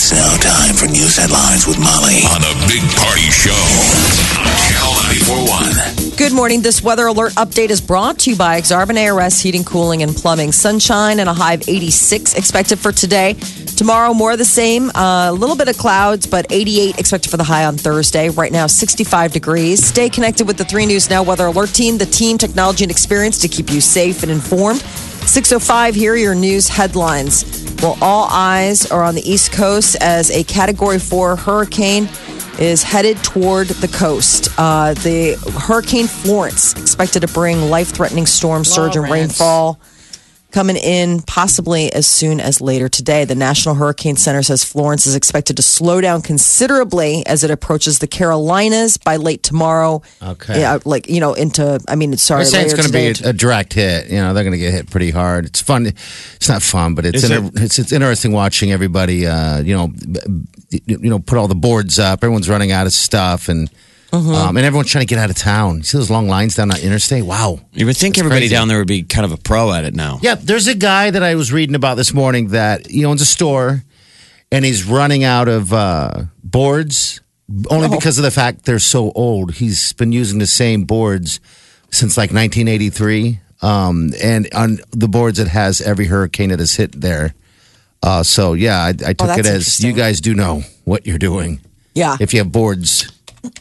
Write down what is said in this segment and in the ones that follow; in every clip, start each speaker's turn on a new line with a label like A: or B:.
A: It's now time for news headlines with Molly on a big party show on Channel 941.
B: Good morning. This weather alert update is brought to you by Aksarben ARS Heating, Cooling, and Plumbing. Sunshine and a high of 86 expected for today. Tomorrow, more of the same. Uh, a little bit of clouds, but 88 expected for the high on Thursday. Right now, 65 degrees. Stay connected with the 3 News Now Weather Alert team, the team, technology, and experience to keep you safe and informed. 605, here are your news headlines. Well, all eyes are on the East Coast as a Category 4 hurricane is headed toward the coast. Uh, the Hurricane Florence expected to bring life threatening storm surge and rainfall coming in possibly as soon as later today. The National Hurricane Center says Florence is expected to slow down considerably as it approaches the Carolinas by late tomorrow.
C: Okay.
B: Yeah, like, you know, into, I mean, sorry,
C: They're it's going to be a, a direct hit. You know, they're going to get hit pretty hard. It's fun. It's not fun, but it's
D: Is
C: inter- it's, it's interesting watching everybody. Uh, you know, b- b- you know, put all the boards up. Everyone's running out of stuff, and
B: Mm-hmm.
C: um, and everyone's trying to get out of town. You see those long lines down that interstate? Wow.
D: You would think
C: That's
D: everybody
C: crazy.
D: down there would be kind of a pro at it now.
C: Yeah, there's a guy that I was reading about this morning that he owns a store, and he's running out of uh, boards only because of the fact they're so old. He's been using the same boards since like 1983, um, and on the boards it has every hurricane that has hit there. Uh, so yeah, I, I took
B: that's
C: it as you guys do know what you're doing.
B: Yeah.
C: If you have boards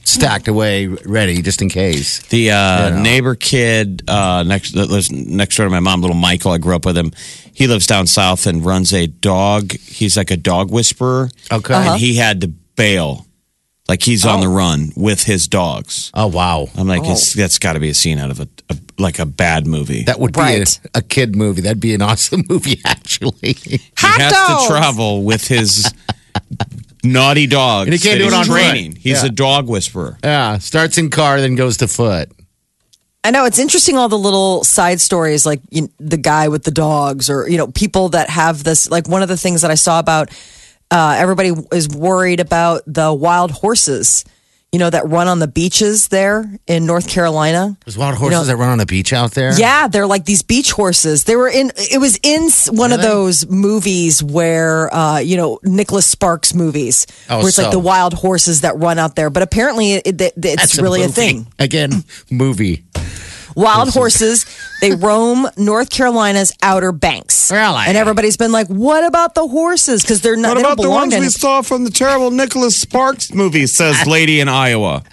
C: stacked away, ready just in case.
D: The uh,
C: You know.
D: neighbor kid uh, next lives next door to my mom, little Michael. I grew up with him. He lives down south and runs a dog. He's like a dog whisperer.
C: Okay.
D: and he had to bail, like he's on
B: Oh.
D: the run with his dogs.
C: Oh wow,
D: I'm like, it's, that's got to be a scene out of a, a like a bad movie.
C: that would
B: Right.
C: be a, a kid movie. That'd be an awesome movie, actually.
D: he has
B: dogs!
D: to travel with his naughty dogs.
C: And he can't do it
D: he's
C: on foot.
D: He's
C: Yeah.
D: a dog whisperer.
C: Yeah, starts in car, then goes to foot.
B: I know it's interesting all the little side stories, like you, the guy with the dogs, or you know, people that have this. Like one of the things that I saw about uh, everybody is worried about the wild horses, you know, that run on the beaches there in North Carolina.
C: There's wild horses
B: know-
C: that run on the beach out there.
B: Yeah, they're like these beach horses. They were in. It was in one of those movies where, uh, you know, Nicholas Sparks movies,
C: Oh,
B: where it's like the wild horses that run out there. But apparently, it, it, it's
C: That's
B: really a
C: movie.
B: thing.
C: Again, movie.
B: Wild horses, they roam North Carolina's Outer Banks.
C: Really?
B: And everybody's been like, what about the horses? Because they're not,
D: What
B: they don't
D: about the
B: belong
D: ones we saw from the terrible Nicholas Sparks movie? Says lady in Iowa.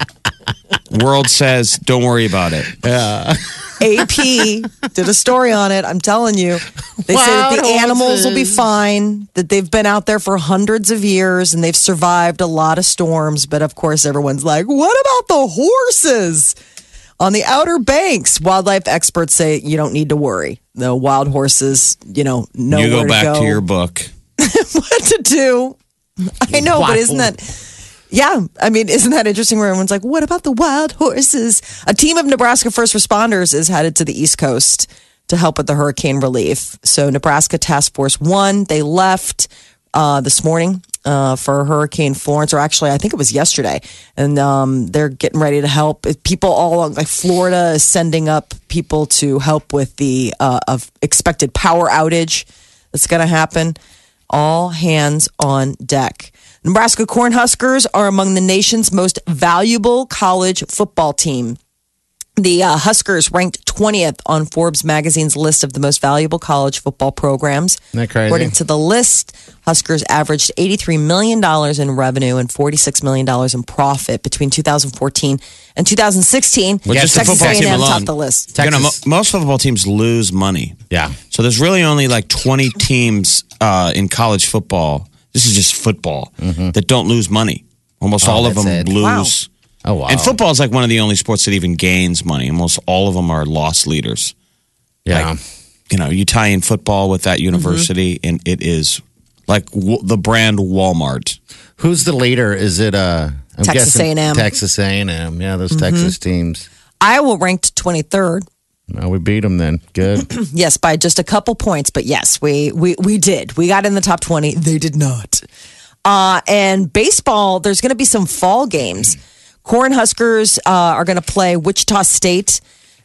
D: World says, don't worry about it. Yeah.
B: AP did a story on it. I'm telling you. They say that the
C: Wild
B: animals will be fine, that they've been out there for hundreds of years and they've survived a lot of storms. But of course, everyone's like, what about the horses? On the Outer Banks, wildlife experts say you don't need to worry. The wild horses, you know, know
D: you go back
B: to,
D: to, your book.
B: what to do. I know, but isn't that? Yeah, I mean, isn't that interesting? Where everyone's like, "What about the wild horses?" A team of Nebraska first responders is headed to the East Coast to help with the hurricane relief. So, Nebraska Task Force One they left uh, this morning uh, for Hurricane Florence, or actually, I think it was yesterday, and um, they're getting ready to help. People all like Florida is sending up people to help with the uh, of expected power outage that's going to happen. All hands on deck. Nebraska Cornhuskers are among the nation's most valuable college football team. The uh, Huskers ranked 20th on Forbes magazine's list of the most valuable college football programs.
C: Isn't that crazy?
B: According to the list, Huskers averaged $83 million in revenue and $46 million in profit between 2014 and 2016.
D: Well, just the football team
B: A&M
D: alone.
B: topped the list.
D: You know, mo- most football teams lose money.
C: Yeah.
D: So there's really only like 20 teams uh, in college football. This is just football that don't lose money. Almost
C: Mm-hmm. Oh,
D: all of them
C: it.
D: lose.
C: Oh wow.
D: And football is like one of the only sports that even gains money. Almost all of them are loss leaders.
C: Yeah.
D: Like, you know, you tie in football with that university, and it is like w- the brand Walmart.
C: Who's the leader? Is it uh? I'm
B: Texas A&M.
C: Texas A&M. Yeah, those Texas teams.
B: Iowa ranked 23rd.
C: No, we beat them then. Good.
B: Yes, by just a couple points, but yes, we we we did. We got in the top 20. They did not. Uh, and baseball, there's going to be some fall games. Cornhuskers uh, are going to play Wichita State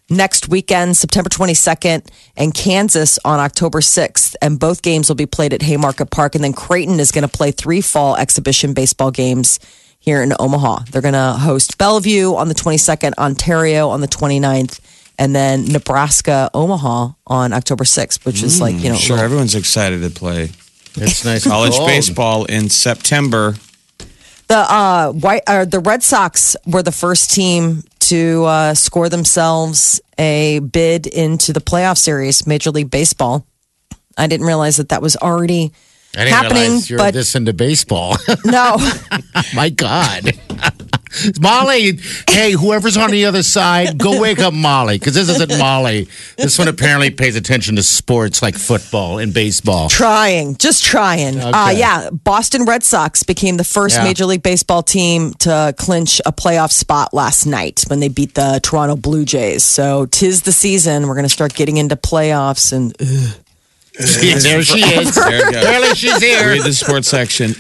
B: next weekend, September 22nd, and Kansas on October 6th. And both games will be played at Haymarket Park. And then Creighton is going to play three fall exhibition baseball games here in Omaha. They're going to host Bellevue on the 22nd, Ontario on the 29th, and then Nebraska, Omaha on October 6th, which is like, you know,
D: Sure, everyone's excited to play
C: It's nice.
D: college baseball in September.
B: The uh, white uh, the Red Sox were the first team to uh, score themselves a bid into the playoff series, Major League Baseball. I didn't realize that that was already
C: I didn't
B: happening,
C: you're
B: but
C: this into baseball.
B: no.
C: My God. Molly, hey, whoever's on the other side, go wake up Molly because this isn't Molly. This one apparently pays attention to sports like football and baseball.
B: trying, just trying. Uh, yeah, Boston Red Sox became the first
C: Yeah.
B: Major League Baseball team to clinch a playoff spot last night when they beat the Toronto Blue Jays. So tis the season. We're going to start getting into playoffs and. ugh.
C: There she is.
D: There you go.
C: Apparently she's here.
D: Read the sports section.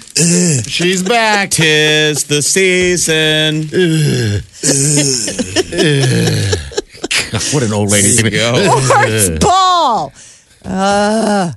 C: She's back.
D: Tis the season.
C: What an old lady.
D: There you go.
B: Sports ball. Uh,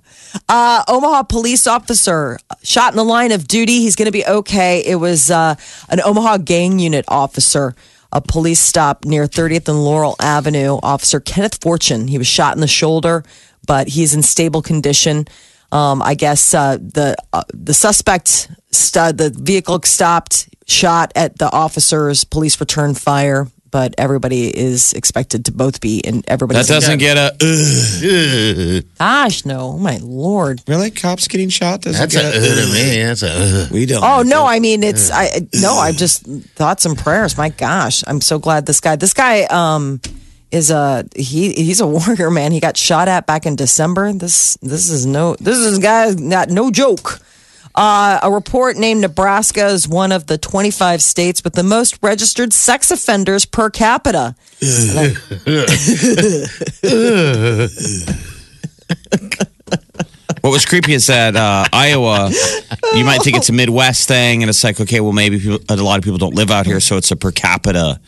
B: uh, Omaha police officer shot in the line of duty. He's going to be okay. It was uh, an Omaha gang unit officer. A police stop near 30th and Laurel Avenue. Officer Kenneth Fortune. He was shot in the shoulder, but he's in stable condition. Um, I guess uh, the uh, the suspect, st- the vehicle stopped, shot at the officers. Police returned fire, but everybody is expected to both be in everybody.
D: That doesn't get a. Ugh.
B: Gosh, no. Oh, my Lord.
D: Really? Cops getting shot? Doesn't
C: That's
D: get
C: a uh, to me. That's a uh.
D: We don't.
B: Oh, no.
D: it.
B: I mean, it's, I, no, I just thoughts and prayers. My gosh. I'm so glad this guy, this guy, um, is a he he's a warrior man. He got shot at back in december. This this is no this is guy not no joke. Uh, a report named Nebraska is one of the 25 states with the most registered sex offenders per capita.
D: What was creepy is that uh, Iowa, you might think it's a Midwest thing, and it's like, okay, well, maybe people, a lot of people don't live out here, so it's a per capita,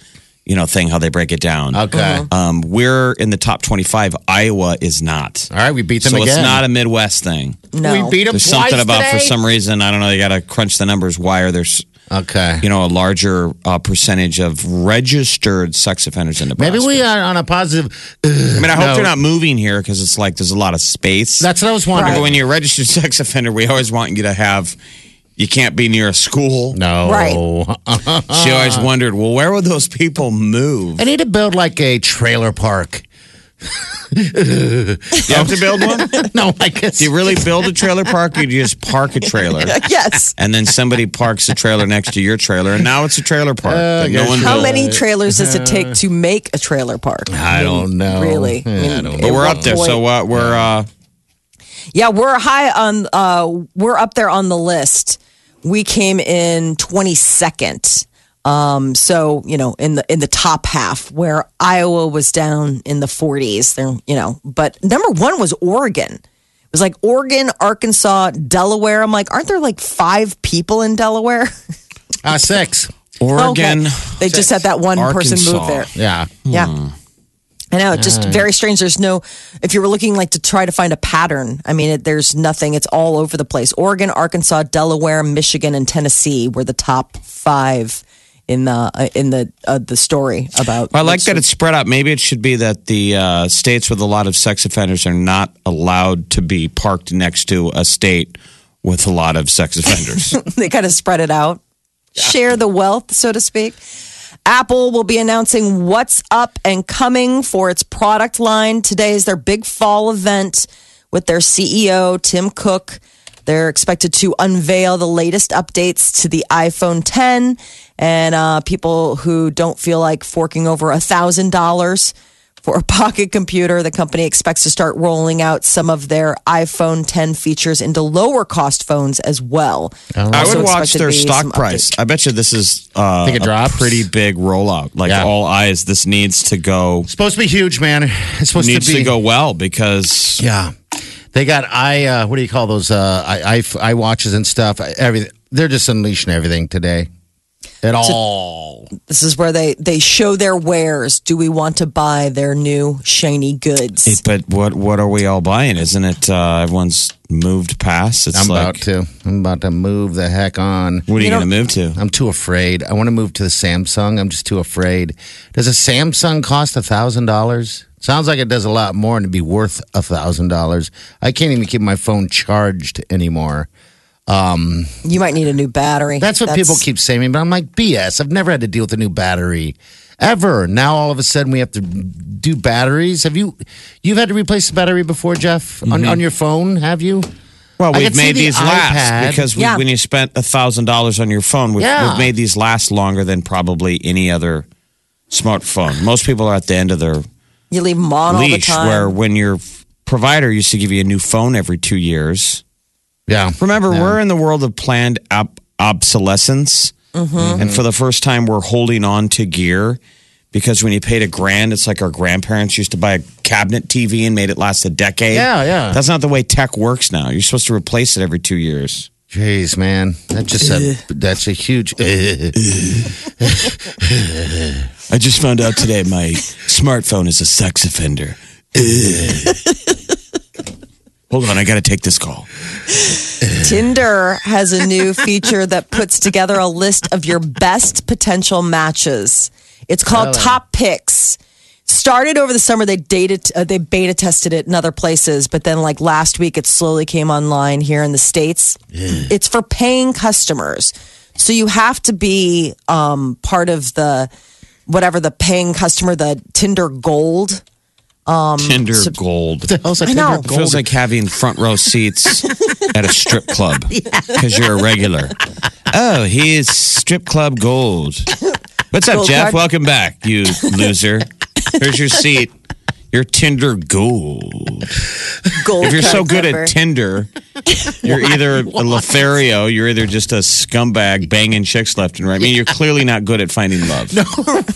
D: you know, thing how they break it down.
C: Okay.
D: Um, we're in the top twenty-five. Iowa is not.
C: All right, we beat them
D: So
C: again.
D: it's not a Midwest thing.
B: No.
C: We beat them
D: There's
C: twice
D: something about for
C: today.
D: some reason I don't know. You got to crunch the numbers. Why are there, s-
C: Okay.
D: you know, a larger uh, percentage of registered sex offenders in Nebraska?
C: Maybe we are on a positive. uh,
D: I mean, I hope
C: no.
D: they're not moving here because it's like there's a lot of space.
C: That's what I was wondering.
D: But when you're a registered sex offender, we always want you to have. You can't be near a school.
C: No.
B: Right.
D: She always wondered, well, where would those people move?
C: I need to build like a trailer park.
D: You have to build one?
C: no, I guess.
D: Do you really build a trailer park, or do you just park a trailer?
B: yes.
D: And then somebody parks a trailer next to your trailer, and now it's a trailer park that no one
B: How
D: built.
B: many trailers does it take to make a trailer park?
C: I don't know.
B: Really?
C: Yeah, I don't
D: But we're up there, so what? We're uh,
B: Yeah, we're high on. Uh, we're up there on the list. We came in twenty second. Um, so you know, in the in the top half, where Iowa was down in the forties. There, you know, but number one was Oregon. It was like Oregon, Arkansas, Delaware. I'm like, aren't there like five people in Delaware?
C: Uh, six.
D: Oregon.
B: Okay. They just had that one person move there.
C: Yeah.
B: Yeah. I know, just very strange. There's no, if you were looking like to try to find a pattern, I mean, it, there's nothing. It's all over the place. Oregon, Arkansas, Delaware, Michigan, and Tennessee were the top five in the uh, in the uh, the story about.
D: Well, I like that it's spread out. Maybe it should be that the uh, states with a lot of sex offenders are not allowed to be parked next to a state with a lot of sex offenders.
B: they kind of spread it out, share the wealth, so to speak. Apple will be announcing what's up and coming for its product line. Today is their big fall event with their CEO, Tim Cook. They're expected to unveil the latest updates to the iPhone 10. And uh, people who don't feel like forking over a $1,000 for a pocket computer. The company expects to start rolling out some of their iPhone 10 features into lower cost phones as well.
D: I
B: Also
D: would watch their stock price.
B: update.
D: I bet you this is uh,
C: Think it
D: a pretty big rollout. Like
C: Yeah.
D: all eyes, this needs to go
C: supposed to be huge, man. It's supposed
D: needs
C: to be...
D: Needs to, go well because
C: Yeah, they got i. Uh, what do you call those? Uh, i i i watches and stuff. Everything. They're just unleashing everything today. At all.
B: This is where they, they show their wares. Do we want to buy their new shiny goods?
D: Hey, but what what are we all buying? Isn't it uh, everyone's moved past? It's
C: I'm
D: like
C: about to. I'm about to move the heck on.
D: what are you,
B: You
D: going to move to?
C: I'm too afraid. I want to move to the Samsung. I'm just too afraid. Does a Samsung cost a thousand dollars? Sounds like it does a lot more and it'd be worth a thousand dollars. I can't even keep my phone charged anymore.
B: Um, you might need a new battery.
C: That's what people keep saying, but I'm like, BS. I've never had to deal with a new battery ever. Now all of a sudden we have to do batteries. Have you? You've had to replace the battery before, Jeff, on, mm-hmm. on your phone? Have you?
D: Well, we've made
C: the
D: these last
C: iPad.
D: because we,
B: Yeah.
D: when you spent a thousand dollars on your phone, we've,
C: Yeah.
D: we've made these last longer than probably any other smartphone. Most people are at the end of their
B: You leave them on all the
D: leash,
B: time.
D: where when your provider used to give you a new phone every two years.
C: Yeah.
D: Remember,
C: Yeah.
D: we're in the world of planned ob- obsolescence.
B: Mm-hmm.
D: And for the first time, we're holding on to gear because when you paid a grand, it's like our grandparents used to buy a cabinet TV and made it last a decade.
C: Yeah, yeah.
D: That's not the way tech works now. You're supposed to replace it every two years.
C: Jeez, man, that just a, that's a huge.
D: I just found out today my smartphone is a sex offender. Hold on, I got to take this call.
B: Tinder has a new feature that puts together a list of your best potential matches. It's called Top Picks. Started over the summer, they dated, uh, they beta tested it in other places, but then like last week, it slowly came online here in the states. It's for paying customers, so you have to be um, part of the whatever the paying customer, the Tinder Gold.
D: Um, Tinder Gold.
C: the hell's a
B: I know.
C: Tinder
D: It feels like having front row seats at a strip club because you're a regular. Oh, he is strip club gold. What's up,
B: Gold
D: Jeff?
B: card?
D: Welcome back, you loser. Here's your seat. You're Tinder gold.
B: Gold
D: If you're so good
B: member.
D: at Tinder, you're either a Lothario, you're either just a scumbag banging chicks left and right. I mean, you're clearly not good at finding love.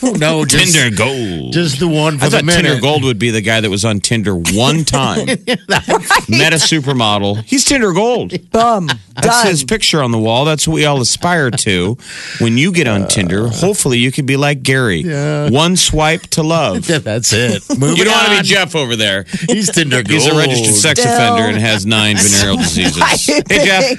D: No,
C: no just,
D: Tinder gold.
C: just the one for
D: I
C: the
D: thought
C: minute.
D: Tinder Gold would be the guy that was on Tinder one time. Met a supermodel. He's Tinder Gold.
B: Bum.
D: That's
B: Done.
D: his picture on the wall. That's what we all aspire to. When you get on Tinder, uh. hopefully you could be like Gary. One swipe to love.
C: Yeah, that's it.
D: You
C: Moving
D: don't want to be. Jeff over there.
C: He's Tinder gold.
D: He's a registered sex
B: Still.
D: offender and has nine venereal diseases. Hey, Jeff.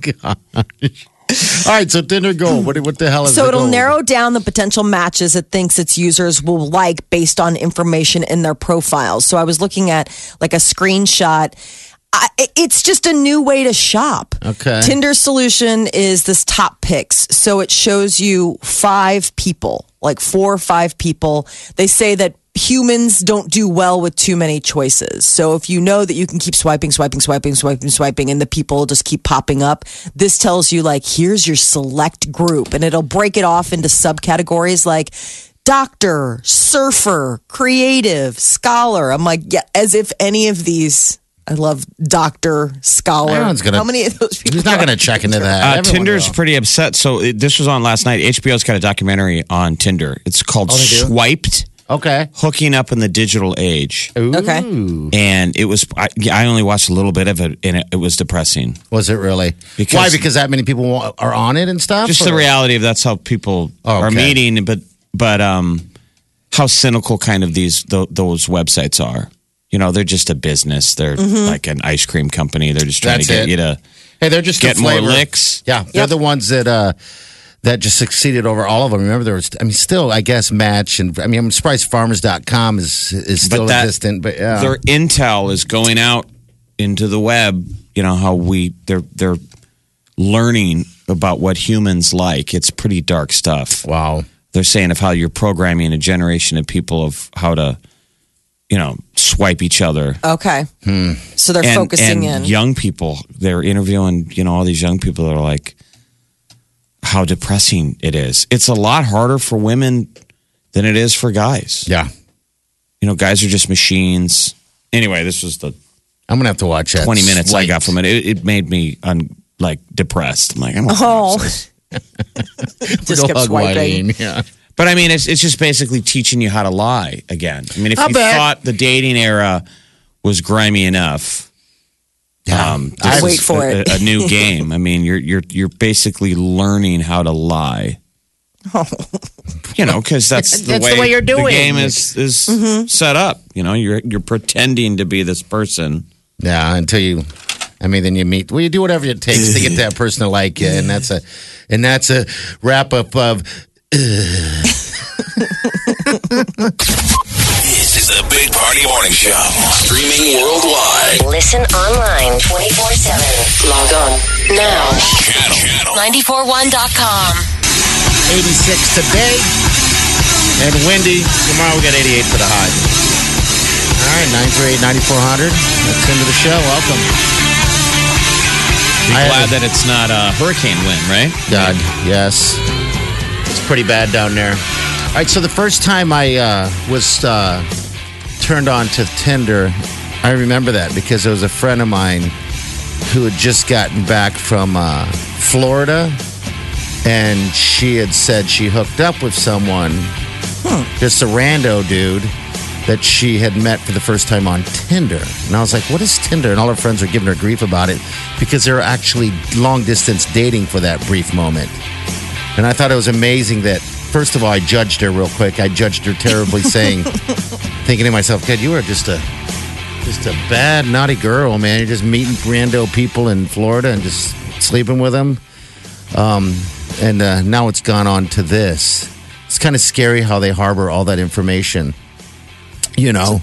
D: Gosh.
C: All right, so Tinder gold. What, what the hell is
B: So it'll
C: gold?
B: narrow down the potential matches it thinks its users will like based on information in their profiles. So I was looking at like a screenshot. I, it's just a new way to shop.
C: Okay.
B: Tinder's solution is this top picks. So it shows you five people, like four or five people. They say that humans don't do well with too many choices. So if you know that you can keep swiping, swiping, swiping, swiping, swiping, and the people just keep popping up, this tells you like, here's your select group and it'll break it off into subcategories like doctor, surfer, creative, scholar. I'm like, yeah, as if any of these I love doctor, scholar.
C: Everyone's gonna-
B: How many of those people?
C: Who's not going to check into that?
D: Uh,
C: Everyone
D: Tinder's
C: will.
D: pretty upset. So it, this was on last night. HBO's got a documentary on Tinder. It's called
C: Oh, they do?
D: Swiped
C: okay.
D: Hooking Up in the Digital Age.
B: Okay.
D: And it was, I, I only watched a little bit of it and it, it was depressing.
C: Was it really?
D: Because-
C: Why? Because that many people wa- are on it and stuff.
D: Just the
C: or-
D: reality of that's how people
C: Oh,
D: are
C: okay.
D: meeting, but, but, um, how cynical kind of these, th- those websites are. You know, they're just a business. They're like an ice cream company. They're just trying
C: That's
D: to get
C: it.
D: you to
C: Hey, they're just
D: get
C: the
D: more
C: flavor.
D: licks.
C: Yeah, they're the ones that uh, that just succeeded over all of them. Remember, there was. I mean, still, I guess Match and I mean, I'm surprised Farmers.com is is still
D: But that-
C: existent. But yeah,
D: their intel is going out into the web. You know how we they're they're learning about what humans like. It's pretty dark stuff.
C: wow.
D: They're saying of how you're programming a generation of people of how to, you know, swipe each other.
B: Okay. Hmm. So they're
D: and,
B: focusing
D: and
B: in.
D: young people. They're interviewing, you know, all these young people that are like, how depressing it is. It's a lot harder for women than it is for guys.
C: Yeah.
D: You know, guys are just machines. Anyway, this was the
C: I'm gonna have to watch that.
D: 20 minutes I got from it. It, it made me un, like depressed. I'm like, I'm
B: Oh.
D: this.
B: Just kept swiping.
C: whining, Yeah.
D: But I mean, it's it's just basically teaching you how to lie again. I mean, if
C: I
D: you
C: bet.
D: thought the dating era was grimy enough, um,
C: I-
B: Wait
D: is
B: for
D: a,
B: it.
D: a new game. I mean, you're you're you're basically learning how to lie. You know, because that's, the,
C: That's
D: way
C: the way you're doing
D: the game
C: it.
D: is is set up. You know, you're you're pretending to be this person.
C: Yeah, until you, I mean, then you meet. Well, you do whatever it takes to get that person to like you, and that's a, and that's a wrap up of.
A: This is the Big Party Morning Show. Streaming worldwide.
E: Listen online 24 7. Log on now.
A: Channel. Channel.
E: 941.com.
C: 86 today, and windy. Tomorrow we got 88 for the high. All right, 938 9400. That's into the show. Welcome.
D: Be
C: I had
D: glad that it's not a hurricane wind, right?
C: God, yes. It's pretty bad down there. All right, so the first time I uh, was uh, turned on to Tinder, I remember that because there was a friend of mine who had just gotten back from uh, Florida and she had said she hooked up with someone, just a rando dude that she had met for the first time on Tinder. And I was like, what is Tinder? And all her friends were giving her grief about it because they were actually long distance dating for that brief moment. And I thought it was amazing that, first of all, I judged her real quick. I judged her terribly, saying, thinking to myself, God, you are just a just a bad, naughty girl, man. You're just meeting rando people in Florida and just sleeping with them. Um, and uh, now it's gone on to this. It's kind of scary how they harbor all that information. You know,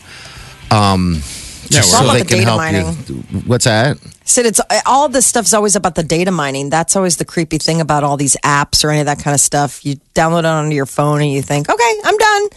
C: um, just
B: It's
C: so they
B: the
C: can help
B: mining.
C: you. What's that?
B: Said it's all this stuff's always about the data mining. That's always the creepy thing about all these apps or any of that kind of stuff. You download it onto your phone and you think, okay, I'm done.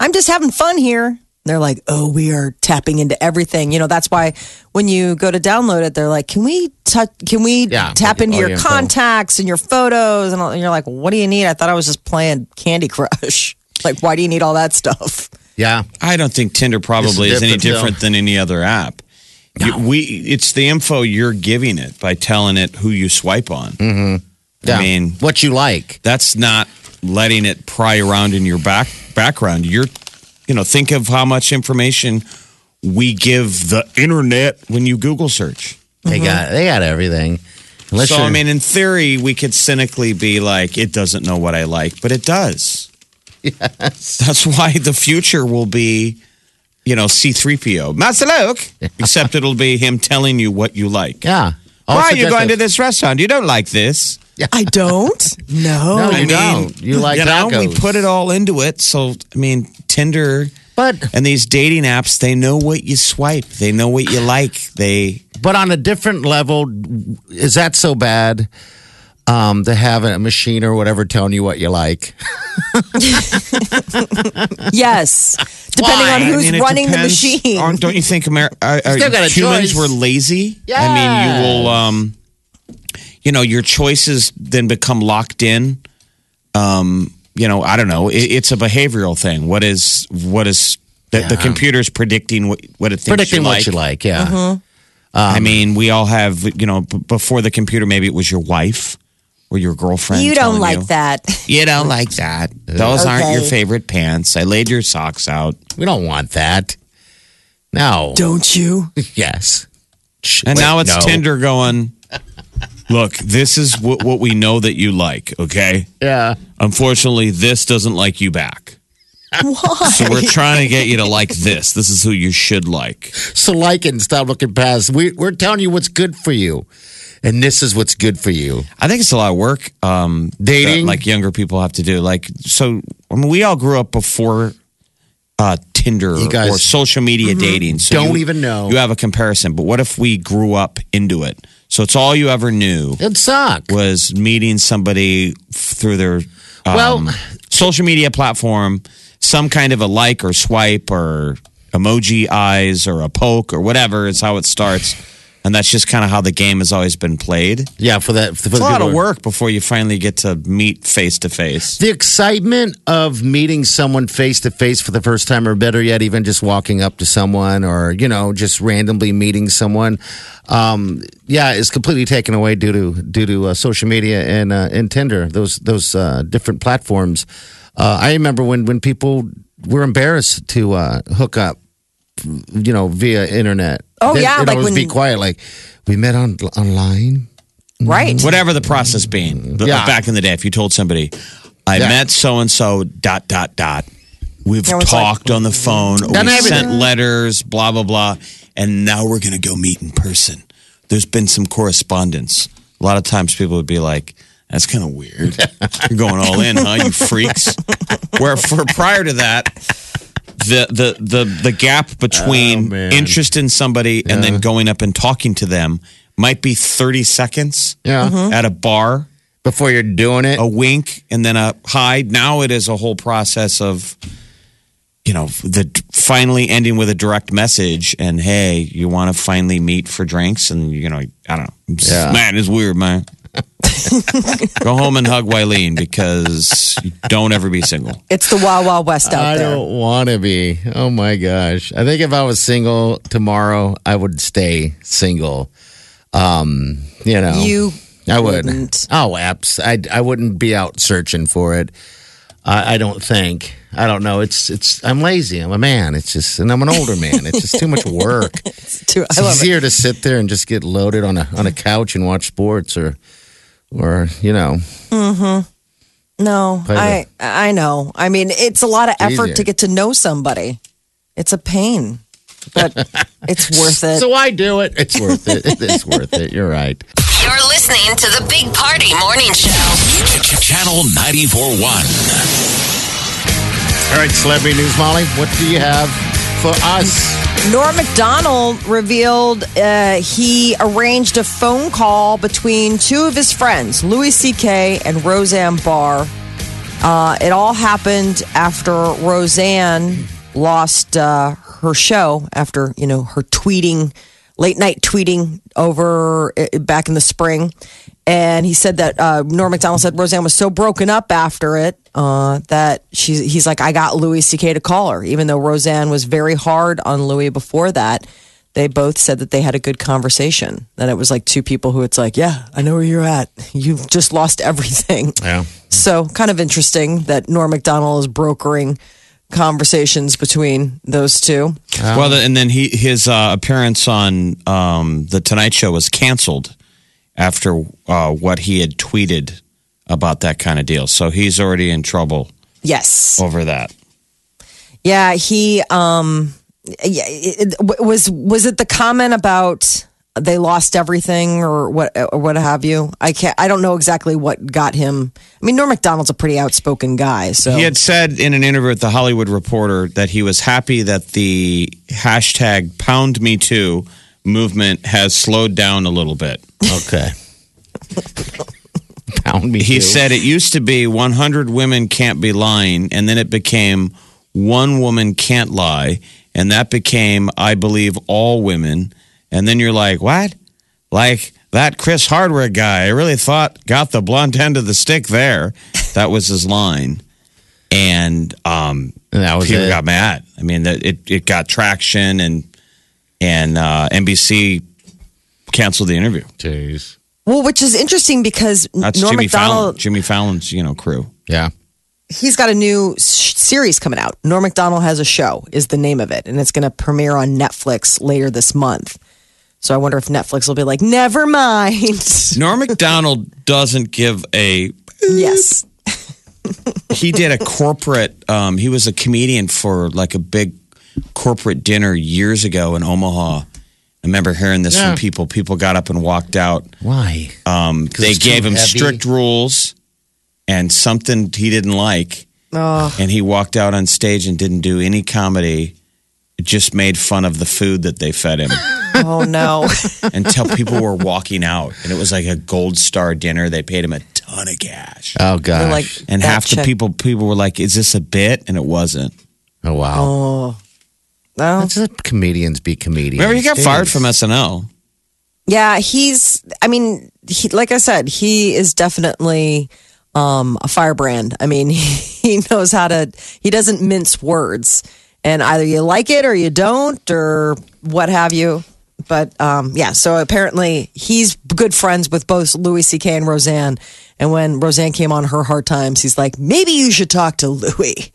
B: I'm just having fun here. They're like, oh, we are tapping into everything. You know, that's why when you go to download it, they're like, can we touch? Can we
C: Yeah,
B: tap into your
C: your info.
B: contacts and your photos? And all- and you're like, what do you need? I thought I was just playing Candy Crush. like, why do you need all that stuff?
C: Yeah.
D: I don't think Tinder probably
C: It's
D: is any
C: different,
D: different
C: though.
D: than any other app. You- we it's the info you're giving it by telling it who you swipe on. Mm-hmm.
C: Yeah.
D: I mean,
C: what you like.
D: that's not letting it pry around in your back background. You're, you know, think of how much information we give the internet when you Google search.
C: They mm-hmm. got they got everything. Unless
D: so I mean, in theory, we could cynically be like, it doesn't know what I like, but it does. Yes. That's why the future will be, you know, C3PO. Master Luke. Except it'll be him telling you what you like.
C: yeah.
D: Oh,
C: Why
D: are you going
C: a-
D: to this restaurant? You don't like this.
B: I don't. No.
C: No,
D: I
C: you
D: mean,
C: don't. You like
D: you know,
C: tacos.
D: we put it all into it. So, I mean, Tinder
C: But
D: and these dating apps, they know what you swipe. They know what you like. They
C: but on a different level, is that so bad? Um, to have a machine or whatever telling you what you like.
B: Yes. Depending
C: Why?
B: on
D: I
B: who's
D: mean, it
B: running the
D: depends
B: machine.
D: on- don't you think Amer- are, are
C: still got a
D: humans
C: choice.
D: were lazy? I mean, you will, um, you know, your choices then become locked in. Um, you know, I don't know. It, it's a behavioral thing. What is what is the, the
C: Yeah.
D: computer's predicting what what it thinks
C: Predicting
D: you
C: what
D: like.
C: you like, yeah.
B: Mm-hmm.
D: I mean, we all have. You know, b- before the computer, maybe it was your wife or your girlfriend.
B: you don't like
D: you,
B: that.
D: You don't like that. Those aren't your favorite pants. I laid your socks out.
C: We don't want that. No.
B: Don't you?
C: Yes.
D: And
C: wait,
D: now it's
C: no.
D: Tinder going, look, this is what, what we know that you like, okay?
C: Yeah.
D: Unfortunately, this doesn't like you back.
B: Why?
D: So we're trying to get you to like this. This is who you should like.
C: So like it and stop looking past. We, we're telling you what's good for you. And this is what's good for you.
D: I think it's a lot of work. Um,
C: Dating?
D: that, like younger people have to do. Like, so, I mean, we all grew up before uh, Tinder
C: guys-
D: or social media dating. So
C: Don't
D: you-
C: even know.
D: You have a comparison. But what if we grew up into it? So it's all you ever knew.
C: It'd suck.
D: was meeting somebody through their um,
C: Well-
D: social media platform, some kind of a like or swipe or emoji eyes or a poke or whatever is how it starts. And that's just kind of how the game has always been played.
C: Yeah, for that. For
D: It's
C: the
D: a lot of work before you finally get to meet face to face.
C: The excitement of meeting someone face to face for the first time, or better yet, even just walking up to someone, or you know, just randomly meeting someone, um, yeah, is completely taken away due to due to uh, social media and uh, and Tinder. Those those uh, different platforms. Uh, I remember when when people were embarrassed to uh, hook up, you know, via internet.
B: Oh,
C: They'd-
B: yeah,
C: they'd
B: like
C: always
B: when-
C: be quiet, like we met on online.
B: Right. Mm-hmm.
D: Whatever the process being. The-
C: Yeah.
D: Back in the day, if you told somebody, I
C: Yeah.
D: met so and so, dot, dot, dot. We've
B: Yeah, it's like-
D: talked on the phone, we
C: everything.
D: sent letters, blah, blah, blah. And now we're going to go meet in person. There's been some correspondence. A lot of times people would be like, that's kind of weird. You're going all in, huh? You freaks. Where for prior to that, the the the the gap between
C: Oh,
D: interest in somebody and then going up and talking to them might be 30 seconds
C: Yeah, mm-hmm.
D: at a bar,
C: before you're doing it.
D: a wink, and then a hi. Now it is a whole process of, you know, the finally ending with a direct message and hey, you want to finally meet for drinks, and you know, I don't know,
C: Yeah.
D: man, it's weird, man. Go home and hug Wileen because you don't ever be single.
B: It's the Wild Wild West out
C: I
B: there.
C: I don't want to be. Oh my gosh. I think if I was single tomorrow, I would stay single. Um, you know,
B: You
C: I would.
B: wouldn't.
C: Oh, apps. I I wouldn't be out searching for it. I, I don't think. I don't know. It's it's. I'm lazy. I'm a man. It's just, and I'm an older man. It's just too much work.
B: it's, Too,
C: It's
B: I love it.
C: easier to sit there and just get loaded on a on a couch and watch sports or or you know. Hmm.
B: No,
C: Play
B: I I know. I mean, it's a lot of effort
C: easier.
B: to get to know somebody. It's a pain, but it's worth it.
C: So I do it. It's worth it. It is worth it. You're right.
E: You're listening to the Big Party Morning Show.
A: Channel 94.1.
C: All right, celebrity news, Molly. What do you have for us?
B: Norm Macdonald revealed uh, he arranged a phone call between two of his friends, Louis C.K. and Roseanne Barr. Uh, it all happened after Roseanne lost uh, her show after you know her tweeting, late night tweeting over uh, back in the spring. And he said that uh, Norm Macdonald said Roseanne was so broken up after it uh, that she's he's like I got Louis C.K. to call her, even though Roseanne was very hard on Louis before that. They both said that they had a good conversation. That it was like two people who it's like, yeah, I know where you're at. You've just lost everything.
C: Yeah.
B: So kind of interesting that Norm Macdonald is brokering conversations between those two.
D: Well, and then he his uh, appearance on um, the Tonight Show was canceled after uh, what he had tweeted about that kind of deal. So he's already in trouble
B: Yes.
D: over that.
B: Yeah, he um it, it- was was it the comment about they lost everything or what or what have you? I can't I don't know exactly what got him. I mean, Norm Macdonald's a pretty outspoken guy, so
D: He had said in an interview with the Hollywood Reporter that he was happy that the hashtag Pound Me Too movement has slowed down a little bit.
C: Okay. Pound me.
D: He
C: too.
D: said it used to be 100 women can't be lying, and then it became one woman can't lie, and that became, I believe, all women. And then you're like, what? Like that Chris Hardwick guy, I really thought got the blunt end of the stick there. That was his line. And um,
C: And that was
D: people
C: it.
D: got mad. I mean, it, it got traction, and and uh, NBC canceled the interview.
C: Jeez.
B: well, which is interesting because
D: That's
B: Norm
D: Jimmy Fallon,
B: Macdonald
D: Jimmy Fallon's you know crew.
C: Yeah.
B: he's got a new sh- series coming out. Norm Macdonald has a show is the name of it, and it's going to premiere on Netflix later this month. So I wonder if Netflix will be like, never mind.
D: Norm Macdonald doesn't give a.
B: yes.
D: He did a corporate. Um, he was a comedian for like a big corporate dinner years ago in Omaha. I remember hearing this
C: Yeah.
D: from people. People got up and walked out.
C: Why?
D: Um, they gave him
C: heavy?
D: strict rules and something he didn't like,
B: Oh,
D: and he walked out on stage and didn't do any comedy. Just made fun of the food that they fed him.
B: oh no.
D: until people were walking out, and it was like a gold star dinner. They paid him a ton of cash,
C: Oh gosh.
B: Like,
D: and
B: that
D: half the people people were like, "Is this a bit?" And it wasn't.
C: oh wow.
B: Oh. No.
C: Let's let comedians be comedians.
D: Remember, he got
C: Jeez.
D: fired from SNL.
B: Yeah, he's. I mean, he, like I said, he is definitely um, a firebrand. I mean, he knows how to. He doesn't mince words, and either you like it or you don't, or what have you. But um, yeah, so apparently he's good friends with both Louis C.K. and Roseanne. And when Roseanne came on her hard times, he's like, maybe you should talk to Louis.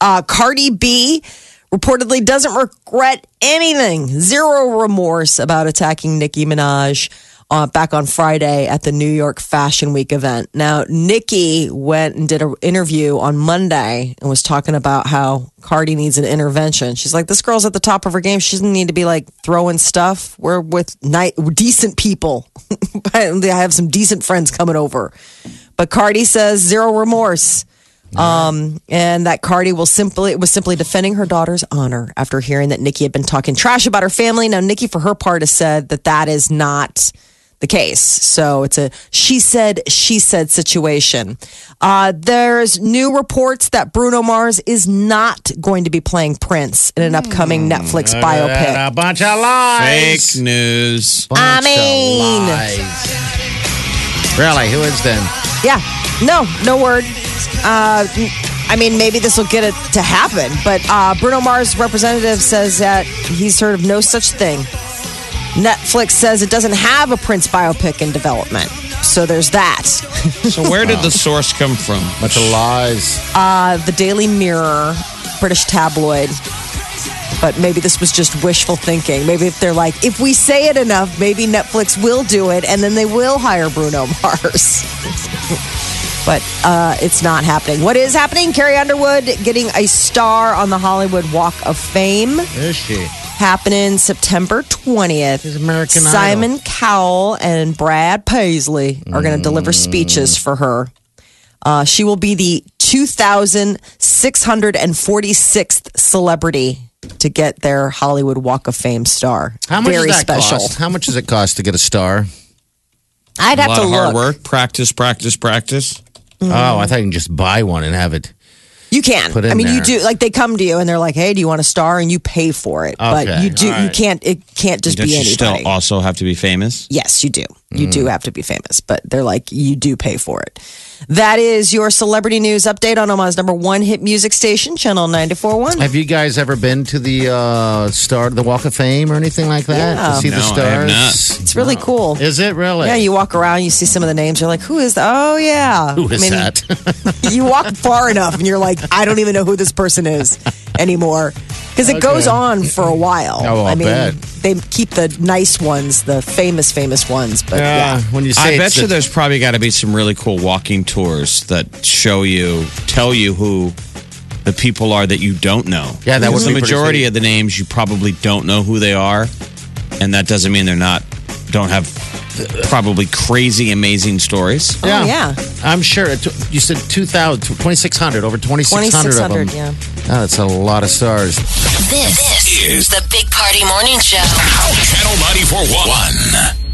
B: Uh, Cardi B reportedly doesn't regret anything, zero remorse about attacking Nicki Minaj uh, back on Friday at the New York Fashion Week event. Now, Nicki went and did an interview on Monday and was talking about how Cardi needs an intervention. She's like, this girl's at the top of her game. She doesn't need to be like throwing stuff. We're with night, decent people. I have some decent friends coming over. But Cardi says zero remorse. Um, and that Cardi will simply was simply defending her daughter's honor after hearing that Nicki had been talking trash about her family. Now, Nicki, for her part, has said that that is not the case. So it's a she said, she said situation. Uh, there's new reports that Bruno Mars is not going to be playing Prince in an upcoming Netflix biopic.
C: A bunch of lies.
D: Fake news.
C: Bunch
B: I
C: of
B: mean-
C: lies. Really? Who is then?
B: Yeah, no, no word. Uh, I mean, maybe this will get it to happen, but uh, Bruno Mars' representative says that he's heard of no such thing. Netflix says it doesn't have a Prince biopic in development. So there's that.
D: So where did the source come from?
C: Bunch of lies.
B: Uh, the Daily Mirror, British tabloid. But maybe this was just wishful thinking. Maybe if they're like, if we say it enough, maybe Netflix will do it and then they will hire Bruno Mars. but uh, it's not happening. What is happening? Carrie Underwood getting a star on the Hollywood Walk of Fame
C: Is she?
B: happening September 20th.
C: She's American Idol.
B: Simon Cowell and Brad Paisley are going to deliver speeches for her. Uh, she will be the 2,646th celebrity to get their Hollywood Walk of Fame star.
C: How much
B: Very
C: does that
B: special.
C: cost? How much does it cost to get a star?
B: I'd
D: A
B: have
D: lot
B: to
D: of hard
B: look.
D: work. Practice, practice, practice.
C: Oh, I thought you can just buy one and have it.
B: You can.
C: Put in
B: I mean, you
C: there.
B: do. Like they come to you and they're like, "Hey, do you want a star?" And you pay for it. But
C: Okay.
B: you do.
C: All right.
B: You can't. It can't just
D: Don't
B: be
D: you
B: anybody.
D: still also have to be famous?
B: Yes, you do. You
C: Mm.
B: do have to be famous, but they're like, you do pay for it. That is your celebrity news update on Omaha's number one hit music station, Channel 94.1.
C: Have you guys ever been to the uh, star, the Walk of Fame, or anything like that
B: Yeah.
C: to see the
D: No, I have
C: stars?
D: not.
B: It's really cool.
C: Is it really?
B: Yeah, you walk around, you see some of the names. You're like, who is that? Oh, yeah.
C: Who is
B: I mean,
C: that?
B: you walk far enough and you're like, I don't even know who this person is anymore. Because it goes on for a while.
C: Oh, I'll
B: I mean,
C: bet.
B: they keep the nice ones, the famous, famous ones. But yeah.
C: when you say
D: I
C: it's
D: bet you
C: the-
D: there's probably got to be some really cool walking tours that show you, tell you who the people are that you don't know.
C: Yeah, that would
D: Because
C: be
D: the
C: pretty
D: majority
C: sweet.
D: of the names you probably don't know who they are, and that doesn't mean they're not don't have probably crazy amazing stories.
B: Oh, yeah.
C: I'm sure. It, you said 2,000, 2,600, over 2,600 of them.
B: 2600, yeah.
C: Oh, that's a lot of stars.
E: This, is the Big Party Morning Show.
A: Channel 94.1.